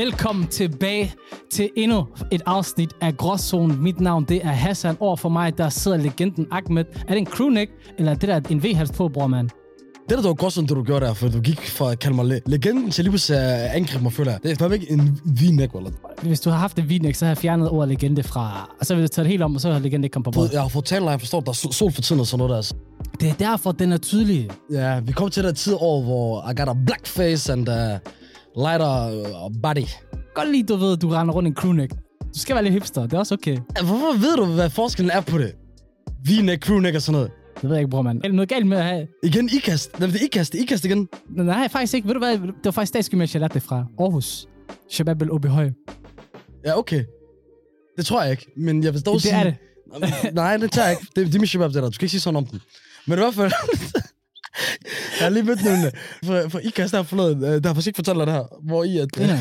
Velkommen tilbage til endnu et afsnit af Gråzone. Mit navn det er Hassan. Over for mig, der sidder legenden Ahmed. Er det en crewneck, eller er det der en V-hals på, bror, mand? Det der, der var godt sådan, det du gjorde der, for du gik fra at kalde mig le- legenden til lige pludselig at angribe mig, føler jeg. Det er fandme ikke en v-neck, eller? Hvis du har haft et v så har jeg fjernet ordet legende fra... Og så vil du tage det helt om, og så har legende ikke kommet på bordet. Jeg har fået talt jeg forstår, der er sol- for tiden og sådan noget der. Altså. Det er derfor, den er tydelig. Ja, vi kom til den tid over, hvor I got a black face and a lighter uh, body. Godt lige, du ved, du render rundt i en crewneck. Du skal være lidt hipster, det er også okay. Hvorfor ved du, hvad forskellen er på det? V-neck, crewneck og sådan noget. Det ved jeg ikke, bror, mand. Er noget galt med at have... Igen, ikast. Nej, det er ikast, det er ikast igen. Nej, faktisk ikke. Ved du hvad? Det var faktisk statsgymnasiet, jeg lærte det fra. Aarhus. Shabab el Høj. Ja, okay. Det tror jeg ikke, men jeg vil dog Det sige... er det. Nej, det tager jeg ikke. Det, det er min shabab, det der. Du skal ikke sige sådan om den. Men i hvert fald... jeg har lige mødt nogle... For, for IKAST der forleden, øh, der har faktisk ikke fortalt det her, hvor I at... Ja.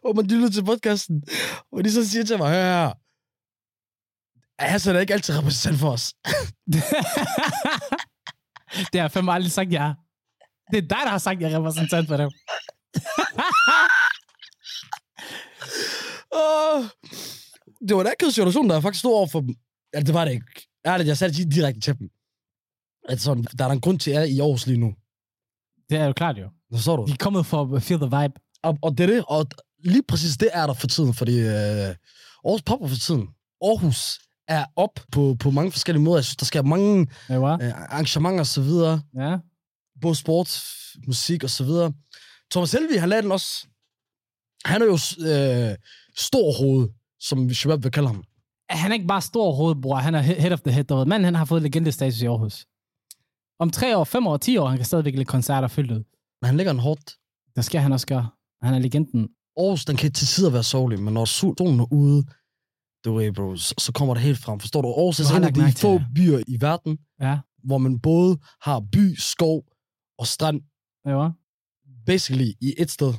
hvor man lytter til podcasten, hvor de så siger til mig, hør her, Hassan er ikke altid repræsentant for os. det har jeg fandme aldrig sagt, jeg er. Det er dig, der har sagt, jeg er repræsentant for dem. Uh, det var en akavet situation, der faktisk stod over for dem. Altså, det var det ikke. Ærligt, jeg sagde det direkte til dem. Sådan, der er der en grund til, at jeg er i Aarhus lige nu. Det er jo klart, jo. Hvad så du? De er kommet for at feel the vibe. Og, og det er det, og lige præcis det er der for tiden, fordi øh, Aarhus popper for tiden. Aarhus er op på, på mange forskellige måder. Jeg synes, der sker mange Ja, øh, arrangementer og så videre. Ja. Både sport, musik og så videre. Thomas Helvig, han lavede den også. Han er jo øh, stor hoved, som Shabab vil kalde ham. Han er ikke bare stor hoved, bror. Han er he- head of the head. Manden, han har fået legendestatus i Aarhus. Om tre år, fem år, ti år, han kan stadigvæk lægge koncerter fyldt ud. Men han lægger en hårdt. Det skal han også gøre. Han er legenden. Aarhus, den kan til tider være sovlig, men når solen er ude, du ved, bro, så, så kommer det helt frem. Forstår du? Aarhus er en af de få det. byer i verden, Ja. hvor man både har by, skov og strand, Ja, basically i et sted.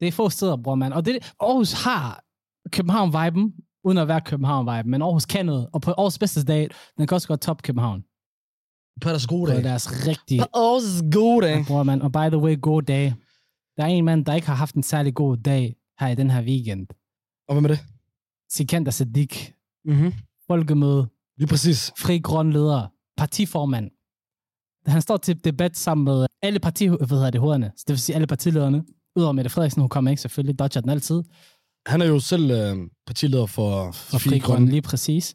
Det er få steder, bror, mand. Og det, Aarhus har København-viben, uden at være København-viben. Men Aarhus kan noget. Og på Aarhus bedste dag, den kan også godt top København. På deres gode På dag. deres rigtige På Aarhus gode dag. Bror, man. Og by the way, god dag. Der er en mand, der ikke har haft en særlig god dag her i den her weekend. Og hvad med det? Sikander Sadiq. Mm-hmm. Folkemøde. Lige præcis. Fri grøn leder. Partiformand. Han står til debat sammen med alle parti, hvad hedder det, hovederne. Så det vil sige alle partilederne. Udover Mette Frederiksen, hun kommer ikke selvfølgelig. Dodger den altid. Han er jo selv øh, partileder for, For Fri Grøn, lige præcis.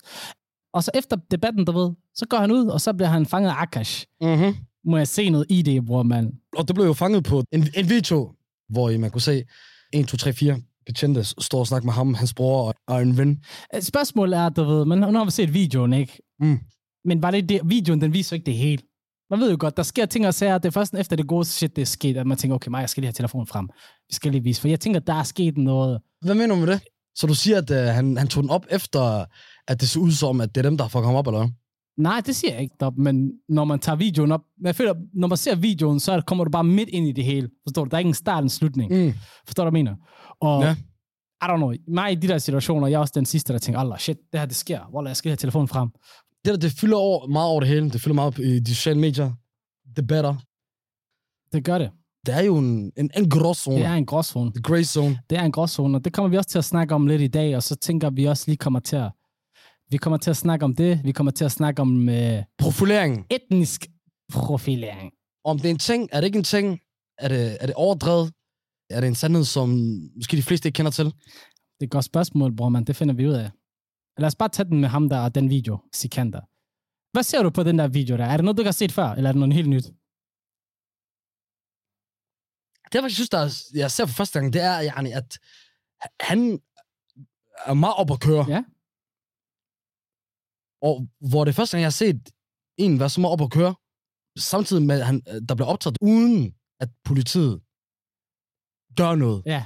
Og så efter debatten, du ved, så går han ud, og så bliver han fanget af Akash. Mm-hmm. Må jeg se noget ID, bror, mand. Og det blev jo fanget på en, en video, hvor I man kunne se 1, 2, 3, 4 betjente stå og snakke med ham, hans bror og, og en ven. Spørgsmålet er, du ved, men nu har vi set videoen, ikke? Mm. Men var det det, videoen, den viser ikke det hele. Man ved jo godt, der sker ting og sager, det er først efter det gode shit, det er sket, at man tænker, okay, mig, jeg skal lige have telefonen frem. Vi skal lige vise, for jeg tænker, der er sket noget. Hvad mener du med det? Så du siger, at øh, han, han tog den op efter, at det så ud som, at det er dem, der fucket ham op, eller hvad? Nej, det siger jeg ikke, dog, men når man tager videoen op, jeg føler, når man ser videoen, så kommer du bare midt ind i det hele. Forstår du? Der er ikke en start og en slutning. Mm. Forstår du, hvad jeg mener? Og Ja. I don't know, mig i de der situationer, jeg er også den sidste, der tænker, Allah, shit, det her, det sker. Wallah, jeg skal have telefonen frem. Det der, det fylder over, meget over det hele. Det fylder meget i de sociale medier. Debatter. Det gør det. Det er jo en, en, en gråzone. Det er en gråzone. The gray zone. Det er en gråzone, og det kommer vi også til at snakke om lidt i dag, og så tænker vi også lige kommer til at, vi kommer til at snakke om det, vi kommer til at snakke om øh, Profilering. etnisk profilering. Om det er en ting, er det ikke en ting? Er det, er det overdrevet? Er det en sandhed, som måske de fleste ikke kender til? Det er et godt spørgsmål, bror, man. Det finder vi ud af. Lad os bare tage den med ham der og den video, Sikander. Hvad ser du på den der video der? Er det noget, du ikke har set før, eller er det noget helt nyt? Det, jeg faktisk synes, der er, jeg ser for første gang, det er, yani, at han er meget op at køre. Ja. Og hvor det første gang, jeg har set en være så meget op at køre, samtidig med, at han, der bliver optaget, uden at politiet gør noget. Ja.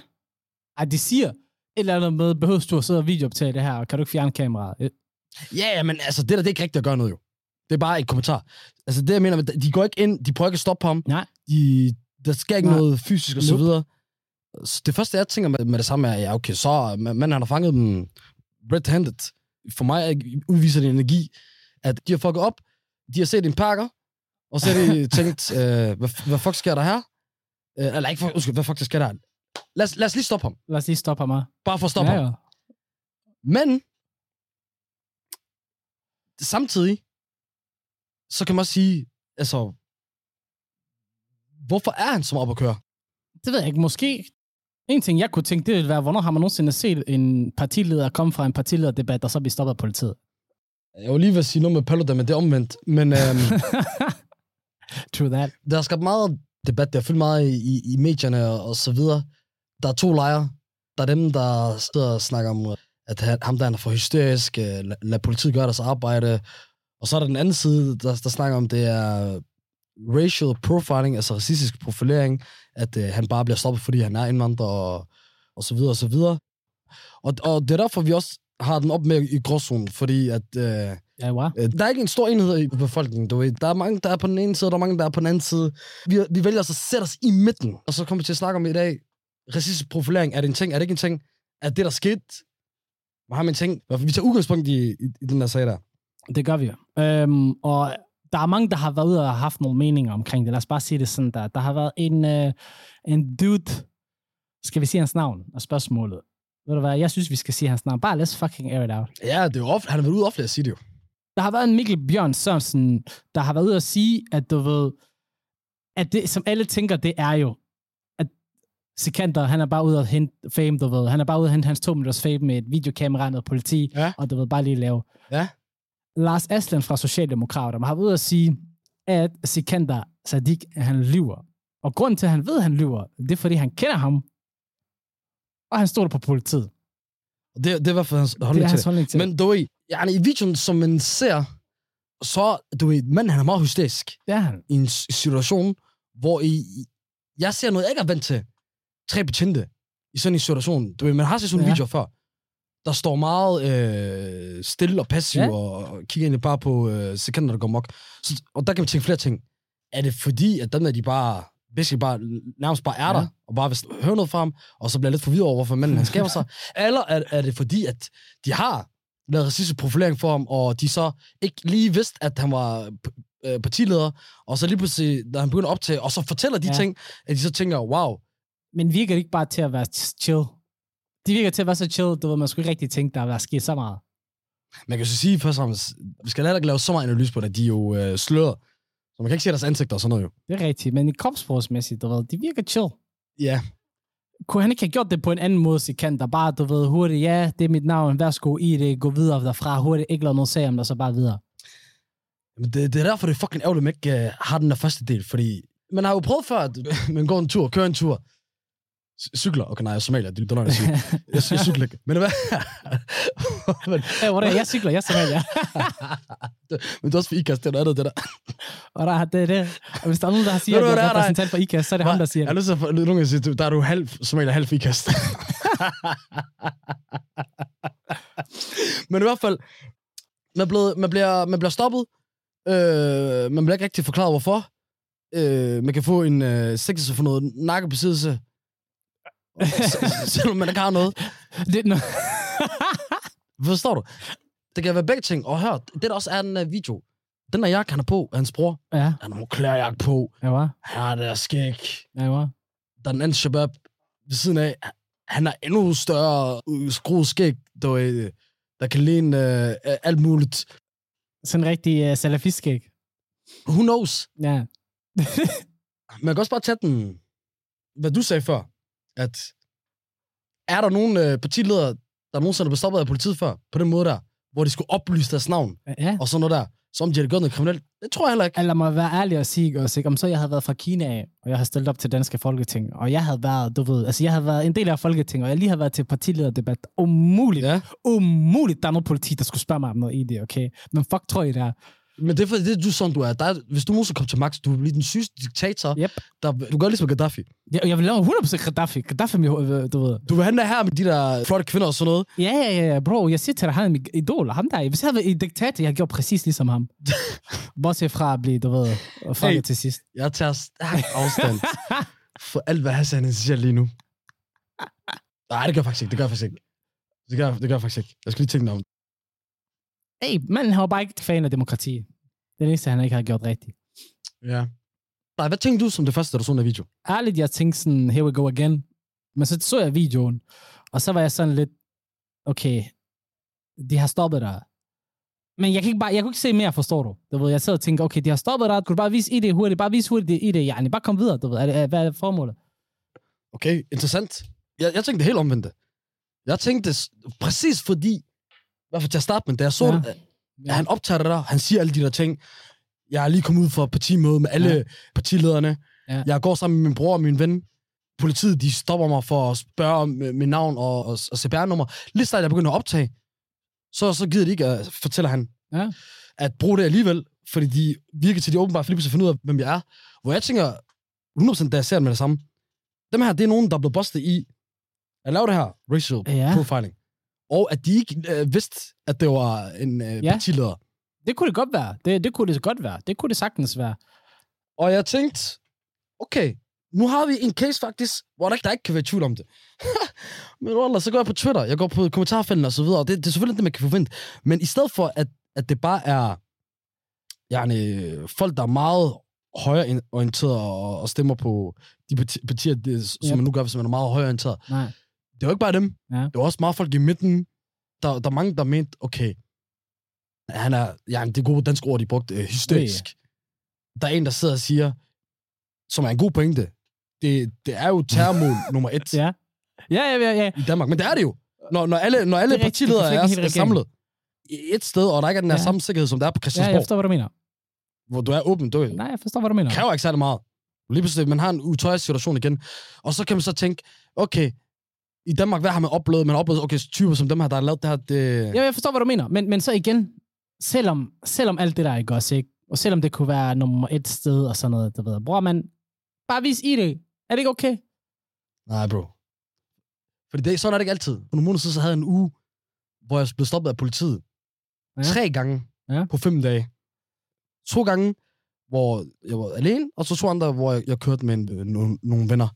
Ej, de siger et eller andet med, behøver du at sidde og videooptage det her, og kan du ikke fjerne kameraet? Øh, Ja, ja, men altså, det der, det er ikke rigtigt at gøre noget, jo. Det er bare et kommentar. Altså, det jeg mener, de går ikke ind, de prøver ikke at stoppe ham. Nej. De, der sker ikke Nej. noget fysisk og så videre. Så det første, jeg tænker med, med det samme er, ja, okay, så men han har fanget dem red-handed. For mig er- udviser det energi, at de har fucket op, de har set en pakker, og så har de tænkt, øh, hvad, hvad fuck sker der her? Øh, eller ikke, fuck- undskyld, hvad fuck der sker der? lad os, lad os lige stoppe ham. Lad os lige stoppe ham. Bare for at stoppe ja, ham. ja. Men samtidig, så kan man også sige, altså, hvorfor er han så op at køre? Det ved jeg ikke. Måske en ting, jeg kunne tænke, det ville være, hvornår har man nogensinde set en partileder komme fra en partilederdebat, og så blive stoppet af politiet? Jeg var lige ved at sige noget med Paludan, men det er omvendt. Men øhm, True that. der har skabt meget debat, der har fyldt meget i, i, medierne og, og så videre. Der er to lejre. Der er dem, der sidder og snakker om, at ham der han er for hysterisk, øh, lad, lad politiet gøre deres arbejde. Og så er der den anden side, der, der snakker om, det er racial profiling, altså racistisk profilering, at øh, han bare bliver stoppet, fordi han er indvandrer og, og så videre og så videre. Og, og det er derfor, vi også har den op med i gråzonen, fordi at øh, Ja, wow. Øh, Der er ikke en stor enhed i befolkningen, du ved. Der er mange, der er på den ene side, og der er mange, der er på den anden side. Vi, vi vælger altså at sætte os i midten, og så kommer vi til at snakke om i dag, racistisk profilering, er det en ting, er det ikke en ting? Er det, der skete? Hvad har man tænkt? Vi tager udgangspunkt i, i, i den der sag der. Det gør vi. Øhm, og der er mange, der har været ude og haft nogle meninger omkring det. Lad os bare sige det sådan der. Der har været en, øh, en dude, skal vi sige hans navn og spørgsmålet. Ved du hvad, jeg synes, vi skal sige hans navn. Bare let's fucking air it out. Ja, det er jo ofte, han har været ude offentligt at sige det jo. Der har været en Mikkel Bjørn Sørensen, der har været ude at sige, at du ved, at det, som alle tænker, det er jo, at Sikander, han er bare ude at hente fame, du ved. Han er bare ude at hente hans to minutters fame med et videokamera og noget politi, Ja. og du ved, bare lige lave. Ja. Lars Aslan fra Socialdemokraterne har været ude at sige, at Sikander Sadiq, han lyver. Og grunden til, at han ved, at han lyver, det er, fordi han kender ham, og han stoler på politiet. Det, det er hvert fald hans Det holdning er til hans det. holdning til Men du ved, yani, i videoen, som man ser, så, du ved, manden han er meget hysterisk. det er han. i en situation, hvor I, jeg ser noget, jeg ikke er vant til. Tre betjente i sådan en situation. Du ved, man har set sådan en Ja. video før. Der står meget øh, stille og passiv, Ja. og, og kigger egentlig bare på øh, sekunder, der går mok. Så, og der kan vi tænke flere ting. Er det fordi, at dem der, de bare, basically bare, nærmest bare er der, Ja. og bare vil høre noget fra ham, og så bliver lidt forvirret over, hvorfor manden han skaber sig? Eller er, er det fordi, at de har lavet racistisk profilering for ham, og de så ikke lige vidste, at han var øh, partileder, og så lige pludselig, da han begynder at optage, og så fortæller de ja. ting, at de så tænker, wow, Men virker det ikke bare til at være chill? De virker til at være så chill, du ved, man skulle ikke rigtig tænke, der er sket så meget. man kan så sige først og fremmest, vi skal heller ikke lave så meget analyse på det, de er jo øh, sløret, så man kan ikke se deres ansigter og sådan noget jo. Det er rigtigt, men i kropsprogsmæssigt, du ved, de virker chill. Ja, Kunne han ikke have gjort det på en anden måde, så kan der bare, du ved, hurtigt, ja, det er mit navn, værsgo i det, gå videre derfra, hurtigt, ikke lave noget sag om det, så bare videre. men det, det er derfor, det er fucking ærgerligt, at man ikke øh, har den der første del, fordi man har jo prøvet før, at man går en tur, kører en tur, cykler, okay nej, jeg er somalier, det er løgn at sige. Jeg, jeg cykler ikke. Men hvad? men, Ja, hvor er det? Jeg cykler, jeg er Somalia. men det er også for IKAST, det er noget andet, det der. og der, det er det. Og hvis der er nogen, der har siger, du, at jeg er repræsentant for IKAS, så er det ham, der siger Jeg har det. lyst til at nogen, der siger, der er du halv somalier, halv IKAST. Men i hvert fald, man, blevet, man, bliver, man bliver stoppet. Øh, man bliver ikke rigtig forklaret, hvorfor. Øh, man kan få en øh, sigtelse for noget nakkebesiddelse. Selvom man ikke har noget. det er no- Forstår du? Det kan være begge ting. Og hør, det der også er den uh, video. Den der jakke, han er på, hans bror, ja, han har en klærjakke på. ja, var. Han har det der skæg. Ja, var. Der er den anden shabab ved siden af. Han har endnu større øh, skruet skæg, der, øh, der kan ligne øh, alt muligt. Sådan en rigtig uh, salafistskæg. Who knows? Ja. Man kan også bare tage den, hvad du sagde før, at er der nogen øh, partiledere, der nogensinde er blevet stoppet af politiet før, på den måde der, hvor de skulle oplyse deres navn, ja. og sådan noget der, som de har gjort noget kriminelt? Det tror jeg heller ikke. Lad mig være ærlig og sige også, ikke? om så jeg havde været fra Kina af, og jeg havde stillet op til danske folketing, og jeg havde været, du ved, altså jeg havde været en del af folketinget, og jeg lige havde været til partilederdebat. Umuligt, Ja. umuligt, der er noget politi, der skulle spørge mig om noget i det, okay? Men fuck, tror I det er? Men det er fordi, det er du sådan, du er. Der er hvis du nogensinde kommer til magt, du bliver den sygeste diktator. Yep. Der, du gør ligesom Gaddafi. Jeg, jeg vil lave 100% Gaddafi. Gaddafi, øh, du ved. Du vil der her med de der flotte kvinder og sådan noget. Ja, ja, ja, ja, bro, jeg siger til dig, han er min idol. Ham der, hvis jeg havde en diktator, jeg gjort præcis ligesom ham. Bortset fra at blive, du ved, fanget Hey. til sidst. Jeg tager stærk afstand for alt, hvad Hassan siger lige nu. Nej, det gør jeg faktisk ikke. Det gør jeg faktisk ikke. Det gør, det gør jeg faktisk ikke. Jeg skal lige tænke mig om. Hey, manden han var bare ikke fan af demokrati. Det er det eneste, han ikke har gjort rigtigt. Ja. Nej, hvad tænkte du som det første, da du så den video? ærligt, jeg tænkte sådan, here we go again. Men så så jeg videoen, og så var jeg sådan lidt, okay, de har stoppet dig. Men jeg, kan ikke bare, jeg kunne ikke se mere, forstår du? du ved, jeg sad og tænkte, okay, de har stoppet dig, kunne du bare vise ID hurtigt, bare vise hurtigt ID, ja, bare kom videre, du ved, er er, hvad er formålet? Okay, interessant. Jeg, jeg tænkte helt omvendt. Jeg tænkte præcis fordi, hvert fald til at starte med, da jeg så Ja. det, at han optager det der, han siger alle de der ting. Jeg er lige kommet ud fra et partimøde med alle Ja. partilederne. Ja. Jeg går sammen med min bror og min ven. Politiet, de stopper mig for at spørge om øh, mit navn og, og, og CPR-nummer. Lige snart jeg begynder at optage, så, så gider de ikke, at, fortæller han, Ja. at bruge det alligevel, fordi de virker til, at de åbenbart for lige pludselig finder ud af, hvem jeg er. Hvor jeg tænker, 100% da jeg ser det med det samme, dem her, det er nogen, der er blevet bustet i at lave det her racial ja. profiling. Og at de ikke øh, vidste, at det var en øh, Ja. partileder. Det kunne det godt være. Det, det kunne det godt være. Det kunne det sagtens være. Og jeg tænkte, okay, nu har vi en case faktisk, hvor der ikke, der ikke kan være tvivl om det. Men Wallah, så går jeg på Twitter, jeg går på kommentarfelten og så videre, og det, det er selvfølgelig det, man kan forvente. Men i stedet for, at, at det bare er yani, folk, der er meget højreorienteret og, og stemmer på de parti- partier, det, som Yep. man nu gør, hvis man er meget højreorienteret. Nej. Det var ikke bare dem. Ja. Det var også meget folk i midten. Der, der er mange, der mente, okay, han er, ja, det gode danske ord, de brugte, øh, hysterisk. Der er en, der sidder og siger, som er en god pointe, det, det er jo terrormål nummer et Ja. Ja, ja, ja, ja. i Danmark. Men det er det jo. Når, når alle, når alle Det er rigtigt. partiledere Det er er, er samlet i et sted, og der ikke er den her Ja. ja. samme sikkerhed, som der er på Ja, jeg Christiansborg, forstår, hvad du mener. hvor du er åben, du Nej, jeg forstår, hvad du mener. kræver ikke særlig meget. Lige pludselig, man har en utøjet situation igen. Og så kan man så tænke, okay, i Danmark, hvad har man oplevet? Man har oplevet, okay, typer som dem her, der har lavet det her, det... Ja, jeg forstår, hvad du mener. Men, men så igen, selvom, selvom alt det der ikke også, ikke? Og selvom det kunne være nummer et sted og sådan noget, du ved. Bror, man, bare vis ID. Er det ikke okay? Nej, bro. Fordi det, sådan er det ikke altid. For nogle måneder siden, så havde jeg en uge, hvor jeg blev stoppet af politiet. Ja. Tre gange Ja. ja. på fem dage. To gange, hvor jeg var alene, og så to andre, hvor jeg, jeg kørte med en, øh, nogle, nogle venner.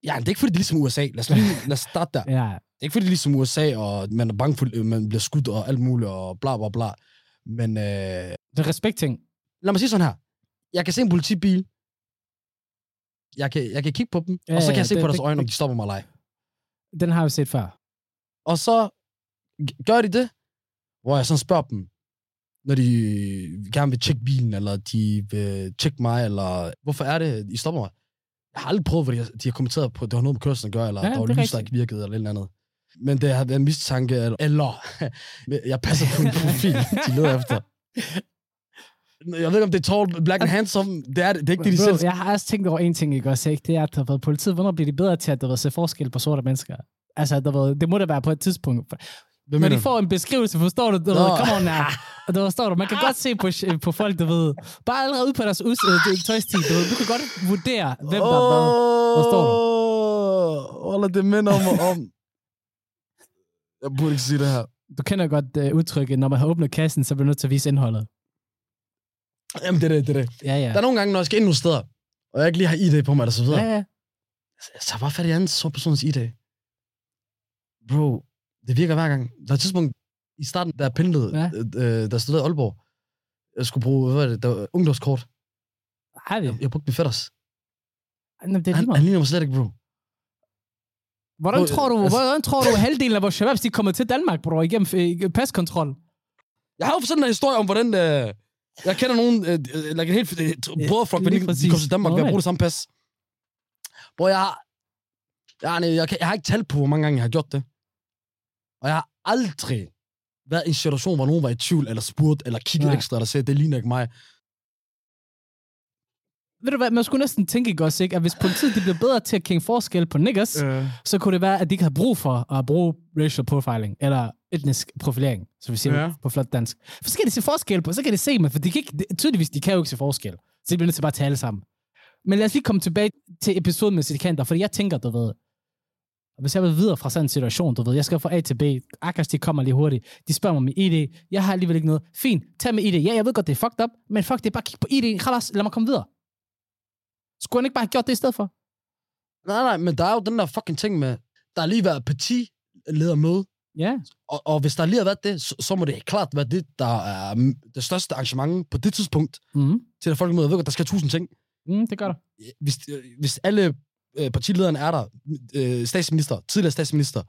Ja, det er ikke fordi, det er ligesom USA. Lad os, lige, lad os starte der. Det Ja. er ikke fordi, det er ligesom USA, og man er bange for, at man bliver skudt og alt muligt, og bla bla bla. Men øh, Det er respektting. lad mig sige sådan her. Jeg kan se en politibil. Jeg kan, jeg kan kigge på dem, Ja, og så kan jeg se det- på deres det- øjne, om de stopper mig eller ej. Den har vi set før. Og så gør de det, hvor jeg sådan spørger dem, når de gerne vil tjekke bilen, eller de vil tjekke mig, eller hvorfor er det, I stopper mig? Jeg har aldrig prøvet, fordi de har kommenteret på, at det har noget med kørselen at gøre, eller Ja, der var det er lys, der ikke virkede, eller et eller andet. Men det har været en mistanke, eller, eller jeg passer på en profil, de leder efter. Jeg ved ikke, om det er tall, black and handsome. Det er, det er ikke det, de selv... jeg har også tænkt over en ting, ikke også, ikke? Det er, at der har været politiet, hvornår bliver de bedre til at der se forskel på sorte mennesker? Altså, der var, det må da være på et tidspunkt. Hvad Når de får en beskrivelse, forstår du? du Nå. come on now. Og der forstår du, man kan godt se på, på folk, du ved, bare allerede ud på deres us, øh, det- tøjstil, du ved, du kan godt vurdere, hvem der er hvad. Forstår du? Wallah, det minder mig om... Jeg burde ikke sige det her. Du kender godt uh, udtrykket, når man har åbnet kassen, så bliver man nødt til at vise indholdet. Jamen, det er det, det er det. Ja, ja. Der er nogle gange, når jeg skal ind nogle steder, og jeg ikke lige har ID på mig, eller så videre. Ja, ja. Jeg tager bare fat i anden så persons ID. Bro, det virker hver gang. Der er et tidspunkt i starten, jeg pendlede, Ja. øh, der i Aalborg. Jeg skulle bruge, hvad var det, der var ungdomskort. Har vi? Jeg, jeg brugte min fætters. Jamen, det er lige Han, han ligner mig slet ikke, bro. Hvordan Bro, tror du, altså- hvordan tror du, halvdelen af vores shababs, de kommer til Danmark, bro, igennem øh, paskontrol? Jeg har jo sådan en historie om, hvordan... Øh, jeg kender nogen, øh, øh, like en helt øh, brødreflok, men de, kom til Danmark ved at bruge det samme pas. Hvor jeg har... Jeg, jeg, jeg, jeg har ikke talt på, hvor mange gange jeg har gjort det. Og jeg har aldrig været i en situation, hvor nogen var i tvivl, eller spurgt, eller kigget Nej. ekstra, eller sagde, det ligner ikke mig. Ved du hvad, man skulle næsten tænke, ikke også, ikke? at hvis politiet de blev bedre til at kende forskel på niggers, Øh. så kunne det være, at de ikke havde brug for at bruge racial profiling, eller etnisk profilering, som vi siger Ja. på flot dansk. For så kan de se forskel på, så kan de se dem, for de kan ikke, de- tydeligvis, de kan jo ikke se forskel. Så de bliver nødt til bare at tale sammen. Men lad os lige komme tilbage til episoden med sedikanter, fordi jeg tænker, du ved, hvis jeg vil videre fra sådan en situation, du ved, jeg skal fra A til B, Akas, de kommer lige hurtigt, de spørger mig om min ID, jeg har alligevel ikke noget. Fint, tag med ID. Ja, jeg ved godt, det er fucked up, men fuck det, bare kig på ID, Khalas, lad mig komme videre. Skulle han ikke bare have gjort det i stedet for? Nej, nej, men der er jo den der fucking ting med, der har lige været partiledermøde, Ja, og, og hvis der lige har været det, så, så må det klart være det, der er det største arrangement på det tidspunkt mm. til at folk møder. Ved godt, der skal tusind ting. Mm, det gør der. hvis, øh, hvis alle øh, partilederen er der, øh, statsminister, tidligere statsminister.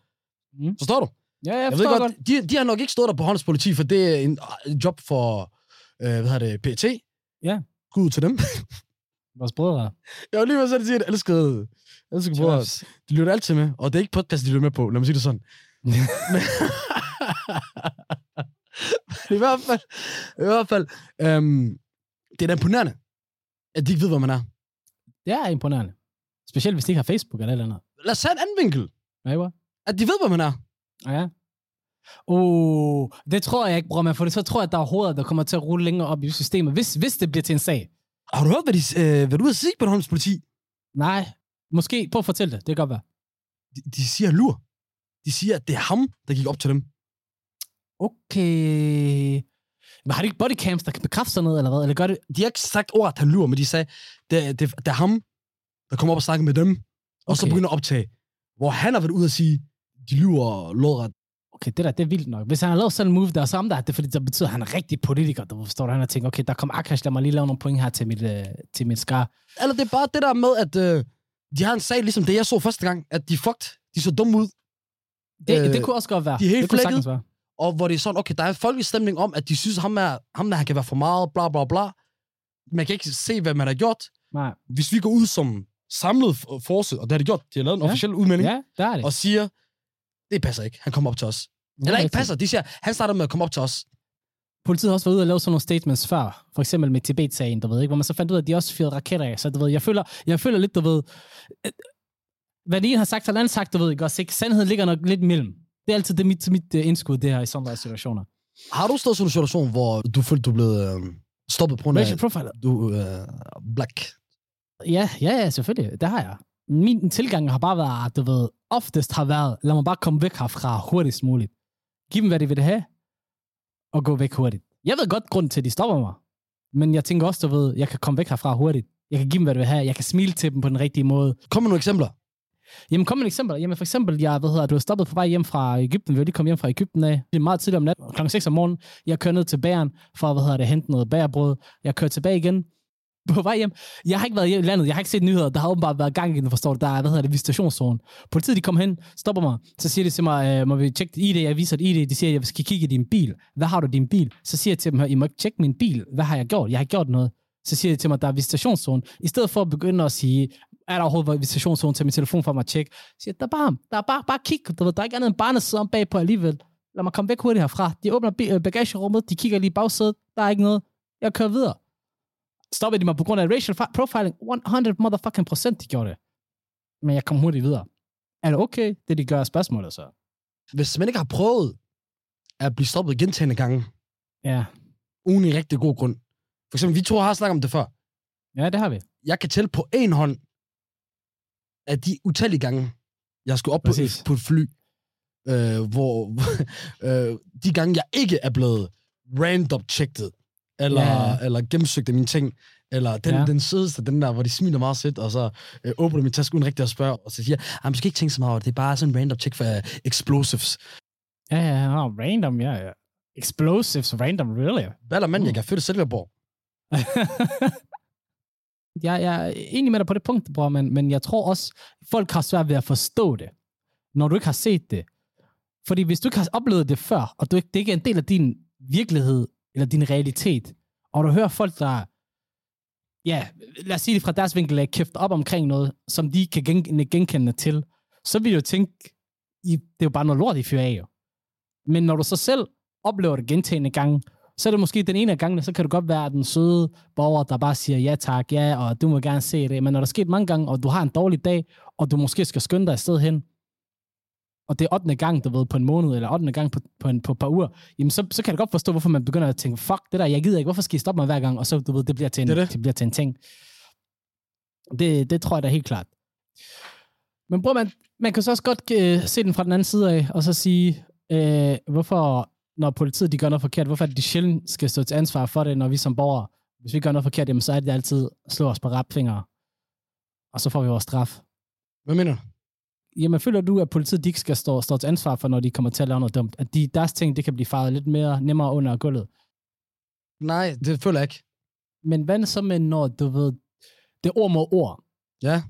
Mm. Forstår du? Ja, jeg Jeg ved forstår godt, godt. de, de har nok ikke stået der på Hollands politi, for det er en, en job for, øh, hvad hedder det, PET. Ja. Gud til dem. Vores brødre. Jeg var lige ved at sige, at elskede, elskede brødre. De lytter altid med, og det er ikke podcast, de lytter med på, lad mig sige det sådan. Men, I hvert fald, i hvert fald, øhm, det er da imponerende, at de ikke ved, hvor man er. Det er imponerende. Specielt hvis de ikke har Facebook eller eller andet. Lad os have en anden vinkel. Ja, jo. At de ved, hvor man er. Ja. Uh, det tror jeg ikke, bror, man, for det så tror jeg, at der er hoveder, der kommer til at rulle længere op i systemet, hvis, hvis det bliver til en sag. Har du hørt, hvad, de, øh, hvad du at sige på Hollands politi? Nej, måske. Prøv at fortælle det. Det kan godt være. De, de siger lur. De siger, at det er ham, der gik op til dem. Okay. Men har de ikke bodycams, der kan bekræfte sådan noget, eller hvad? Eller gør det? De har ikke sagt ordet, at han lurer, men de sagde, det, det, det er ham, der kommer op og snakker med dem, og så Okay. begynder at optage. Hvor han har været ude at sige, de lyver lodret. Okay, det der, det er vildt nok. Hvis han har lavet sådan en move, der er samme der, det fordi, det betyder, at han er rigtig politiker. Du forstår du, han har tænkt, okay, der kommer Akash, lad mig lige lave nogle point her til mit, øh, til mit skar. Eller det er bare det der med, at øh, de har en sag, ligesom det, jeg så første gang, at de fucked, de så dumme ud, Det, Øh, det kunne også godt være. de er helt det flækket. og hvor det er sådan, okay, der er en folkelig stemning om, at de synes, ham, er, ham der, han kan være for meget, bla bla bla. Man kan ikke se, hvad man har gjort. Nej. Hvis vi går ud som samlet f- force, og det har de gjort, de har lavet en Ja. officiel udmelding, Ja, der er det. og siger, det passer ikke, han kommer op til os. Eller ikke passer, de siger, han starter med at komme op til os. Politiet har også været ude og lave sådan nogle statements før. For eksempel med Tibet-sagen, du ved, ikke? hvor man så fandt ud af, at de også fyrede raketter af. Så du ved, jeg føler, jeg føler lidt, du ved, øh, hvad den ene har sagt, har den anden sagt, du ved, ikke også, ikke? Sandheden ligger nok lidt imellem. Det er altid det mit, mit uh, indskud, det her i sådan nogle situationer. Har du stået i en situation, hvor du følte, du blev øh, stoppet på grund af, Racial profiler. du øh, black? Ja, ja, ja, selvfølgelig. Det har jeg. Min tilgang har bare været, at du ved, oftest har været, lad mig bare komme væk herfra hurtigst muligt. Giv dem, hvad de vil have, og gå væk hurtigt. Jeg ved godt grund til, at de stopper mig. Men jeg tænker også, du ved, jeg kan komme væk herfra hurtigt. Jeg kan give dem, hvad de vil have. Jeg kan smile til dem på den rigtige måde. Kom med nogle eksempler. Jamen, kom med et eksempel. Jamen, for eksempel, jeg, hvad hedder, du er stoppet på vej hjem fra Ægypten. Vi lige kommet hjem fra Ægypten af. Det er meget tidligt om natten, klokken 6 om morgenen. Jeg kører ned til bageren for, hvad hedder det, hente noget bagerbrød. Jeg kører tilbage igen på vej hjem. Jeg har ikke været i landet. Jeg har ikke set nyheder. Der har åbenbart været gang i den, forstår du. Der er, hvad hedder det, visitationszone. Politiet, de kommer hen, stopper mig. Så siger de til mig, øh, må vi tjekke dit ID? Jeg viser et ID. De siger, jeg skal kigge i din bil. Hvad har du i din bil? Så siger jeg til dem, I må ikke tjekke min bil. Hvad har jeg gjort? Jeg har gjort noget. Så siger de til mig, der er visitationszone. I stedet for at begynde at sige, er der overhovedet visitationszone til min telefon for mig at tjekke? Så siger jeg, der er bare, der er bare, bare kig. Du der er ikke andet end barnet sidder om bagpå alligevel. Lad mig komme væk hurtigt herfra. De åbner øh, bagagerummet, de kigger lige bagsædet. Der er ikke noget. Jeg kører videre. Stoppede de mig på grund af racial profiling? 100 motherfucking procent, de gjorde det. Men jeg kom hurtigt videre. Er det okay, det de gør spørgsmålet så? Hvis man ikke har prøvet at blive stoppet gentagende gange, Ja, uden en rigtig god grund. For eksempel, vi to har snakket om det før. ja det har vi. Jeg kan tælle på en hånd, at de utallige gange, jeg skulle op på, Præcis. på et fly, øh, hvor øh, de gange, jeg ikke er blevet random checket, eller, Ja. eller gennemsøgt af mine ting, eller den, Ja. den sødeste, den der, hvor de smiler meget sødt, og så øh, åbner min taske uden rigtig at spørge, og så siger, jeg, skal ikke tænke så meget over det, det er bare sådan en random check for uh, explosives. Ja, ja, ja, random, ja, ja. Explosives, random, really? Hvad er mand, Mm. jeg kan født Silverborg. jeg, jeg er enig med dig på det punkt, bror, men, men jeg tror også, folk har svært ved at forstå det, når du ikke har set det. Fordi hvis du ikke har oplevet det før, og du ikke, det ikke er en del af din virkelighed, eller din realitet, og du hører folk, der, ja, lad os sige det fra deres vinkel, er kæft op omkring noget, som de kan gen, genkende til, så vil du jo tænke, I, det er jo bare noget lort, I fyrer af. Jo. Men når du så selv oplever det gentagende gange, så er det måske den ene af gangene, så kan du godt være den søde borger, der bare siger ja tak, ja, og du må gerne se det. Men når der er sket mange gange, og du har en dårlig dag, og du måske skal skynde dig et sted hen, og det er 8. gang, du ved, på en måned, eller 8. gang på, på, en, på et par uger, jamen så, så kan jeg godt forstå, hvorfor man begynder at tænke, fuck det der, jeg gider ikke, hvorfor skal I stoppe mig hver gang, og så, du ved, det bliver til en, Det det det. bliver til en ting. Det, det tror jeg da helt klart. Men bror, man, man kan så også godt øh, se den fra den anden side af, og så sige, øh, hvorfor, når politiet de gør noget forkert, hvorfor er det, de sjældent skal stå til ansvar for det, når vi som borgere, hvis vi gør noget forkert, jamen, så er det altid slå os på rapfingre, og så får vi vores straf. Hvad mener du? Jamen, føler du, at politiet de ikke skal stå, stå til ansvar for, når de kommer til at lave noget dumt? At de, deres ting, det kan blive faret lidt mere nemmere under gulvet? Nej, det føler jeg ikke. Men hvad så med, når du ved, det er ord mod ord? Ja.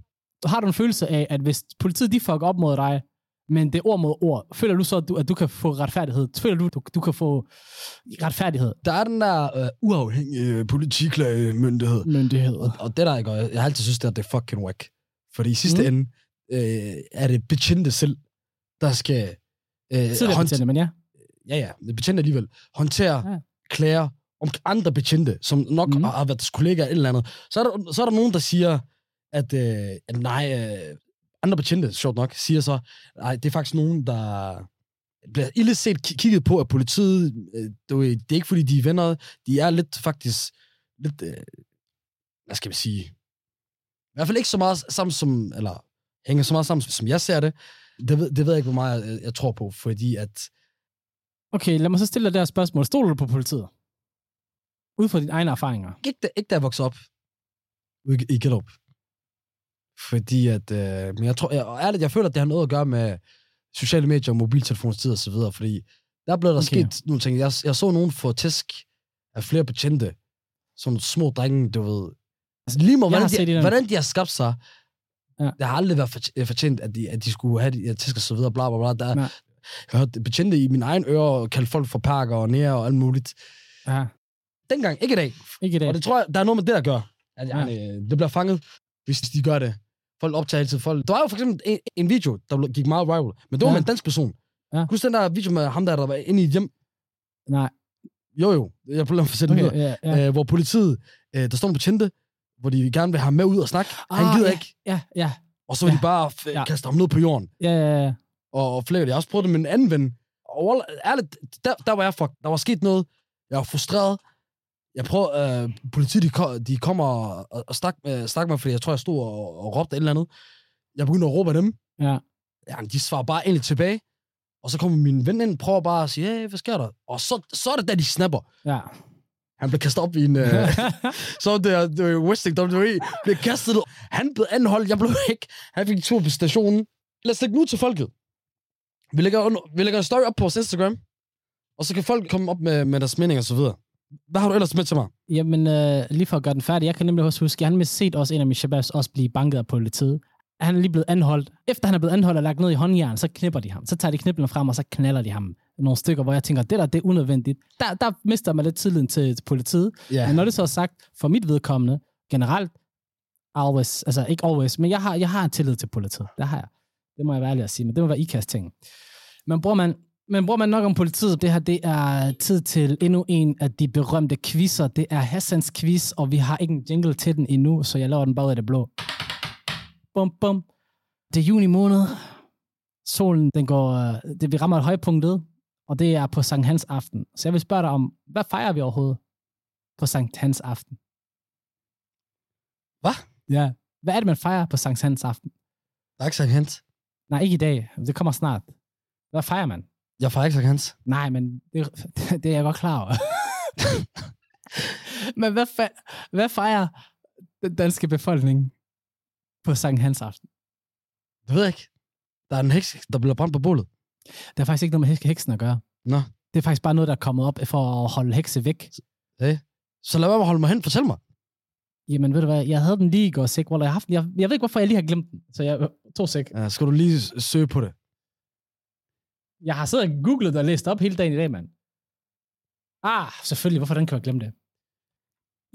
har du en følelse af, at hvis politiet de fucker op mod dig, men det er ord mod ord, føler du så, at du, at du kan få retfærdighed? Føler du, du, du kan få retfærdighed? Der er den der øh, uafhængige politiklagemyndighed. Myndighed. Og, og det der, jeg, jeg har altid synes, det, er, det er fucking whack. Fordi i sidste mm. ende øh, er det betjente selv, der skal øh, Tidligere hånd- betjente, men ja. ja, ja, betjente alligevel, håndtere Ja. klager om andre betjente, som nok mm. har, været kollegaer eller et eller andet. Så er der, så er der nogen, der siger, at, øh, at nej, øh, andre betjente, sjovt nok, siger så, nej, det er faktisk nogen, der bliver ille set ki- kigget på af politiet. Øh, Det er, ikke, fordi de er venner. De er lidt faktisk, lidt, øh, hvad skal vi sige, i hvert fald ikke så meget sammen som, eller hænger så meget sammen, som jeg ser det. Det ved, det ved jeg ikke, hvor meget jeg, jeg tror på, fordi at Okay, lad mig så stille dig det her spørgsmål. Stoler du på politiet? Ud fra dine egne erfaringer. ikke, da, ikke da jeg voksede op i Gellerup. Fordi at, øh, men jeg tror, jeg, og ærligt, jeg føler, at det har noget at gøre med sociale medier, mobiltelefonstid og så videre, fordi der blev der Okay. sket nogle ting. Jeg, jeg så nogen få tæsk af flere betjente, sådan små drenge, du ved. Altså lige har hvordan, de, hvordan de har skabt sig, Ja. det har aldrig været fortj- fortjent, at de, at de skulle have de her tæsk og så videre, bla bla bla. Der, Ja. jeg hørte betjente i min egen øre kalde folk for parker og nære og alt muligt. Ja, Dengang, ikke i dag. ikke i dag. Og det tror jeg, der er noget med det, der gør. At, Ja. ja. det bliver fanget, hvis de gør det. Folk optager altid folk. Der var jo for eksempel en, en video, der gik meget viral, men det var Ja. med en dansk person. Ja. Husk den der video med ham, der, der var inde i et hjem. Nej, Jo, jo. Jeg prøver at fortælle okay, videre. ja, ja. Øh, hvor politiet, øh, der står en betjente, hvor de gerne vil have ham med ud og snakke. Han Ah, gider ja. ikke. Ja, ja, Og så vil Ja. de bare f- Ja. kaste ham ned på jorden. ja, ja, ja. Og, og flere. Jeg har også prøvet det med en anden ven. Og ærligt, der, der var jeg fuck. Der var sket noget. Jeg var frustreret. Jeg prøvede, øh, politiet, de, ko- de kommer og, og stak, med, stak mig, fordi jeg tror, jeg stod og, og råbte et eller andet. Jeg begyndte at råbe af dem. Ja. Ja, de svarer bare egentlig tilbage. Og så kommer min ven ind, prøver bare at sige, hey, hvad sker der? Og så, så er det da, de snapper. ja. Han blev kastet op i en... Øh, så det er, er Westing WWE. Blev kastet. Han blev anholdt. Jeg blev ikke. Han fik en tur på stationen. Lad os lægge nu til folket. Vi lægger, under, vi lægger en story op på vores Instagram. Og så kan folk komme op med, med deres mening og så videre. Hvad har du ellers med til mig? Jamen, øh, lige for at gøre den færdig, jeg kan nemlig også huske, at han har set også en af mine shababs også blive banket af politiet. Han er lige blevet anholdt. Efter han er blevet anholdt og lagt ned i håndjern, så knipper de ham. Så tager de kniplerne frem, og så knaller de ham nogle stykker, hvor jeg tænker, det der, det er unødvendigt. Der, der mister man lidt tilliden til, til politiet. Ja. Men når det så er sagt, for mit vedkommende, generelt, always, altså ikke always, men jeg har, jeg har tillid til politiet. Det har jeg. Det må jeg være ærlig at sige, men det må være ikast ting. Men bruger man, men bruger man nok om politiet, det her, det er tid til endnu en af de berømte quizzer. Det er Hassans quiz, og vi har ikke en jingle til den endnu, så jeg laver den bare ud af det blå. Bum, bum. Det er juni måned. Solen, den går, øh, det, vi rammer et højpunktet, og det er på Sankt Hans aften. Så jeg vil spørge dig om, hvad fejrer vi overhovedet på Sankt Hans aften? Hvad? Ja. Hvad er det, man fejrer på Sankt Hans aften? Der er ikke Sankt Hans. Nej, ikke i dag. Det kommer snart. Hvad fejrer man? Jeg fejrer ikke Sankt Hans. Nej, men det, det er jeg godt klar over. men hvad, fe- hvad fejrer den danske befolkning på Sankt Hans aften? Det ved jeg ikke. Der er en heks, der bliver brændt på bålet. Det har faktisk ikke noget med heks- heksen at gøre. Nå. Det er faktisk bare noget, der er kommet op for at holde hekse væk. Så lad være med at holde mig hen. Fortæl mig. Jamen, ved du hvad, jeg havde den lige i går, sik, hvor jeg, haft den. Jeg, jeg ved ikke, hvorfor jeg lige har glemt den. Så jeg tog sik. Uh, skal du lige søge på det? Jeg har siddet og googlet og læst op hele dagen i dag, mand. Ah, selvfølgelig. Hvorfor den kan jeg glemme det?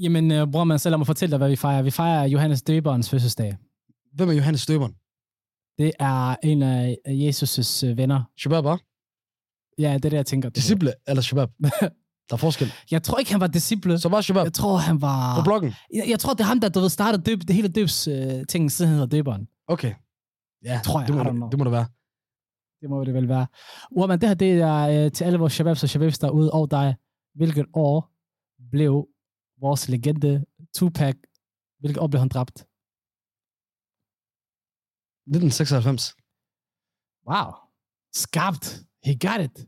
Jamen, øh, bror man, selv om at fortælle dig, hvad vi fejrer. Vi fejrer Johannes Døberens fødselsdag. Hvem er Johannes Støberen? Det er en af Jesus' øh, venner. Shabab, hva'? Ja, det er det, jeg tænker. Disciple eller Shabab? Der er forskel. Jeg tror ikke, han var disciple. Så bare Shabab. Jeg tror, han var... På bloggen. Jeg, jeg tror, det er ham, der du ved, startede døb, det hele døbs øh, ting, siden hedder døberen. Okay. Ja, Tror jeg, det må, det, det må det være. Det må det vel være. Urban, det her det er øh, til alle vores shababs og shababs derude, og dig. Hvilket år blev vores legende Tupac, hvilket år blev han dræbt? 1996. Wow. Skarpt. He got it.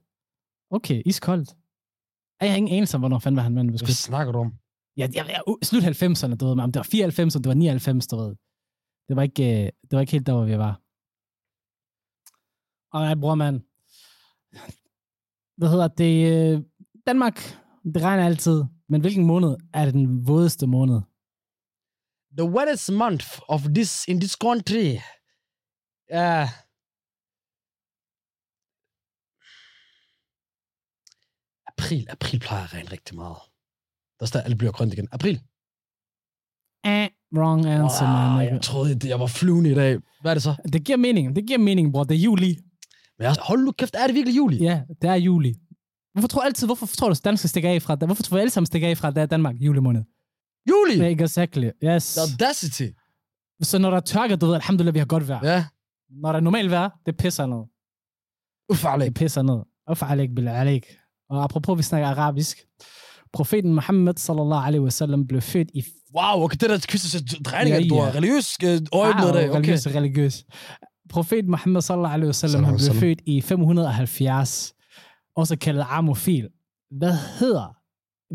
Okay, iskoldt. Jeg har ingen anelse om, hvornår fanden var han mand. Hvad snakker du om? Ja, jeg, jeg, slut 90'erne, du ved, men det var 94, om det var 99, du ved. Det var ikke, øh, det var ikke helt der, hvor vi var. Og jeg bror, mand. Hvad hedder det? øh, Danmark, det regner altid. Men hvilken måned er det den vådeste måned? the wettest month of this in this country. Ja. April, april plejer at regne rigtig meget. Der er stadig, alt bliver grønt igen. April. Eh, wrong answer, Wow, man. jeg troede, det, jeg var flyvende i dag. Hvad er det så? Det giver mening. Det giver mening, bror. Det er juli. Men jeg, hold nu kæft, er det virkelig juli? Ja, det er juli. Hvorfor tror du altid, hvorfor tror du, at danskere stikker af fra? Hvorfor tror du alle sammen stikker af fra det er Danmark juli måned? Juli! Ja, exactly. Yes. The audacity. Så når der er tørke, du ved, alhamdulillah, vi har godt vejr. Ja. Når der er normalt vejr, det pisser ned. Ufarligt. Det pisser ned. Uf alik bil alik. Og apropos, vi snakker arabisk. Profeten Muhammad sallallahu alaihi wasallam blev født i... Wow, okay, det der er så drejning, Ja, at du ja. har religiøs øh, øje med det. Okay. religiøs, religiøs. Profeten Muhammad sallallahu alaihi wasallam, han blev født i 570, også kaldet Amofil. Hvad hedder,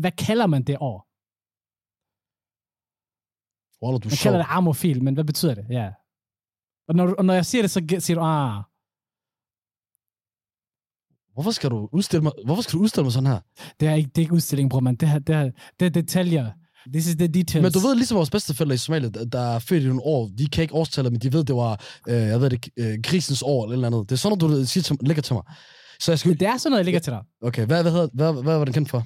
hvad kalder man det år? Wallah, du Man kalder det Amofil, men hvad betyder det? Ja. Og når, og når jeg siger det, så ge- siger du, ah, Hvorfor skal du udstille mig, hvorfor skal du udstille mig sådan her? det er ikke, det er ikke udstilling, bror, man. Det, her, det, her, det er detaljer. This is the details. Men du ved, ligesom vores bedsteforældre i Somalia, der- der er født i nogle år, de kan ikke årstallet, men de ved, det var, øh, jeg ved det, øh, krisens år eller eller andet. Det er sådan, noget, du siger til, lægger til mig. Så jeg skal... det er sådan noget, jeg ligger til dig. Okay, hvad, hvad, hedder, hvad, hvad var den kendt for?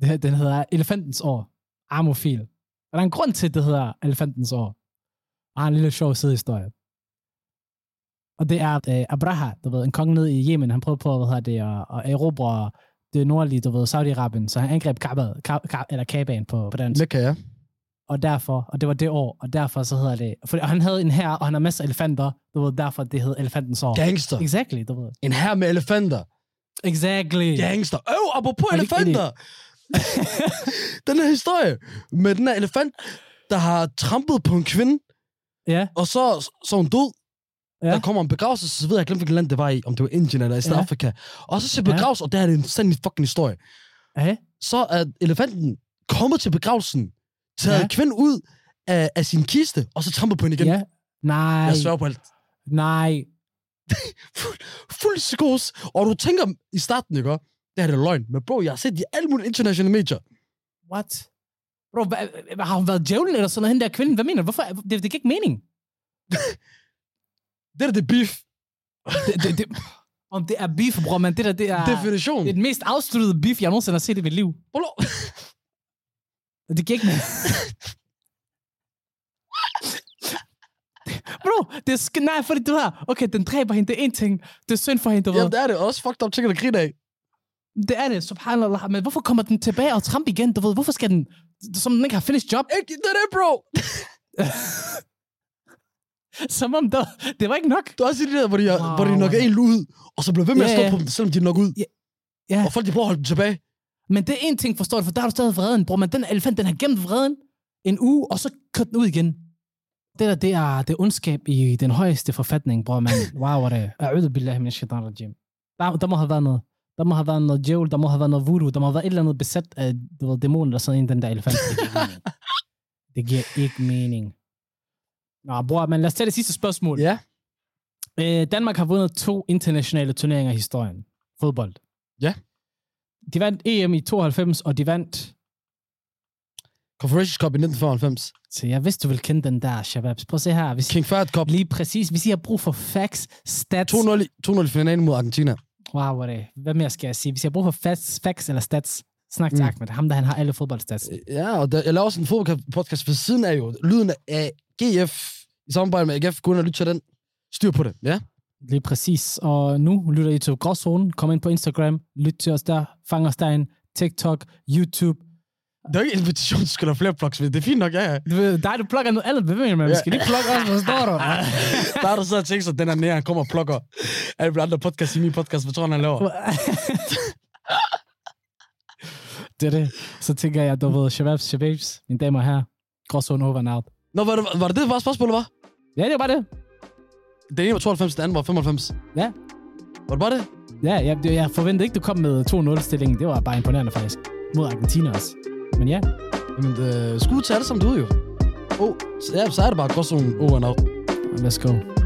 Det, den hedder Elefantens år. Amofil. Og der er en grund til, at det hedder Elefantens år. Og har en lille sjov sidehistorie. Og det er øh, Abraha, du ved, en konge nede i Yemen, han prøvede på, hvad hedder det, at, at erobre det nordlige, du ved, Saudi-Arabien, så han angreb Kaaba, Ka, eller Kabaen på, på dansk. Mekka, ja. Og derfor, og det var det år, og derfor så hedder det, for, og han havde en her, og han har masser af elefanter, du ved, derfor det hed Elefantens år. Gangster. Exactly, du ved. En her med elefanter. Exactly. Gangster. Øv, apropos Er det ikke- er elefanter. den her historie med den her elefant, der har trampet på en kvinde, Ja, og så, så hun død. Ja. Der kommer en begravelse, så ved jeg, glemte, hvilket land det var i, om det var Indien eller i Ja. Afrika. Og så ser begravelse, og der er det en sand fucking historie. ja. Så er elefanten kommet til begravelsen, taget Ja. kvinden ud af, af sin kiste, og så trampet på hende igen. ja. Nej, Jeg sværger på alt. nej. Fuld, fuld psykos. Og du tænker i starten, ikke? Det her det er løgn. Men bro, jeg har set det i alle mulige internationale medier. What? Bro, har hun været djævlen eller sådan noget, hende der kvinde? Hvad mener du? Hvorfor? Det, det giver ikke mening. Det der, det er beef. Det, det, det, om det er beef, bror, men det der, det er, Definition. det er den mest afsluttede beef, jeg nogensinde har set i mit liv. Bro, Det giver ikke. Bro, det er sk- nej, fordi du har, okay, den dræber hende, det er en ting. Det er synd for hende, du. Jamen, det er det også fucked up ting, der griner af. Det er det, subhanallah. Men hvorfor kommer den tilbage og trampe igen? Du ved, hvorfor skal den, som den ikke har finished job? Ikke det der, bro. Som om der, det var ikke nok. Du har også det der, hvor de, wow. Hvor de nokker en ud, og så bliver ved med at Ja, stå på dem, selvom de nokker ud. Ja. Og folk, de prøver at holde dem tilbage. Men det er en ting, forstår du, for der har du stadig vreden, bror. Men den elefant, den har gemt vreden en uge, og så kørt den ud igen. Det der, det er, det er ondskab i den højeste forfatning, bror, man. Wow, hvor er det. A'udhu billahi min shaitan rajim. Der, der må have været noget. Der må have været noget djævel, der må have været noget voodoo, der må have været et eller andet besat af dæmonen, der sidder i den der elefant. Det giver ikke mening. Det giver ikke mening. Nå, bror, men lad os tage det sidste spørgsmål. Ja. Øh, Danmark har vundet to internationale turneringer i historien. Fodbold. Ja. De vandt EM i 92, og de vandt... Confederations Cup i 1995. Så jeg vidste, du ville kende den der, Shababs. Prøv at se her. Hvis, King Fahd Cup. lige præcis. Hvis I har brug for facts, stats... 2-0 i- 2-0 i finalen mod Argentina. Wow, hvor er det. Hvad mere skal jeg sige? Hvis I har brug for facts, facts eller stats, snak til Mm. Ahmed. Ham, der han har alle fodboldstats. Ja, og der, jeg laver også en fodboldpodcast ved siden af jo. Lyden af GF i samarbejde med AGF. Gå ind og lytte til den. Styr på det, ja? Lige præcis. Og nu lytter I til Gråzonen. Kom ind på Instagram. Lyt til os der. Fang os derinde. TikTok, YouTube. Det er ikke invitation, du skal have flere plugs ved. Det er fint nok, ja. Du ved, dig, du plukker noget andet. Mener man? Vi skal lige plukke os, hvad står der? Der er der så tænkt sig, den er nære, han kommer og plukker alle andre podcast i min podcast. Hvad tror han, han laver? det er det. Så tænker jeg, du ved, Shababs, Shababs, mine damer og herrer. Gråzonen over and out. Nå, var det var det, det var spørgsmålet, var? Ja, det var det. Den ene var 92, den anden var 95. Ja. Var det bare det? Ja, jeg, jeg forventede ikke, du kom med 2-0-stillingen. Det var bare imponerende, faktisk. Mod Argentina også. Men ja, Jamen, øh, skud til alle sammen derude, jo. Oh, så, ja, så er det bare sådan over and out. let's go.